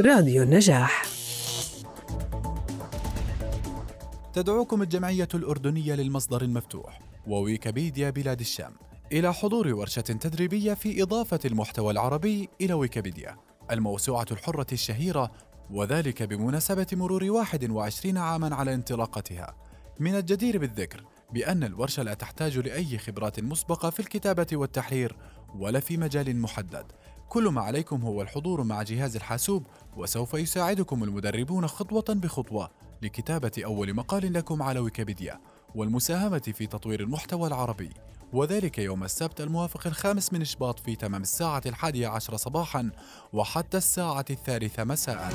راديو النجاح. تدعوكم الجمعية الأردنية للمصدر المفتوح وويكيبيديا بلاد الشام إلى حضور ورشة تدريبية في إضافة المحتوى العربي إلى ويكيبيديا الموسوعة الحرة الشهيرة وذلك بمناسبة مرور 21 عاما على انطلاقتها. من الجدير بالذكر بأن الورشة لا تحتاج لأي خبرات مسبقة في الكتابة والتحرير ولا في مجال محدد. كل ما عليكم هو الحضور مع جهاز الحاسوب وسوف يساعدكم المدربون خطوة بخطوة لكتابة أول مقال لكم على ويكيبيديا والمساهمة في تطوير المحتوى العربي. وذلك يوم السبت الموافق الخامس من إشباط في تمام الساعة الحادية عشر صباحا وحتى الساعة الثالثة مساء.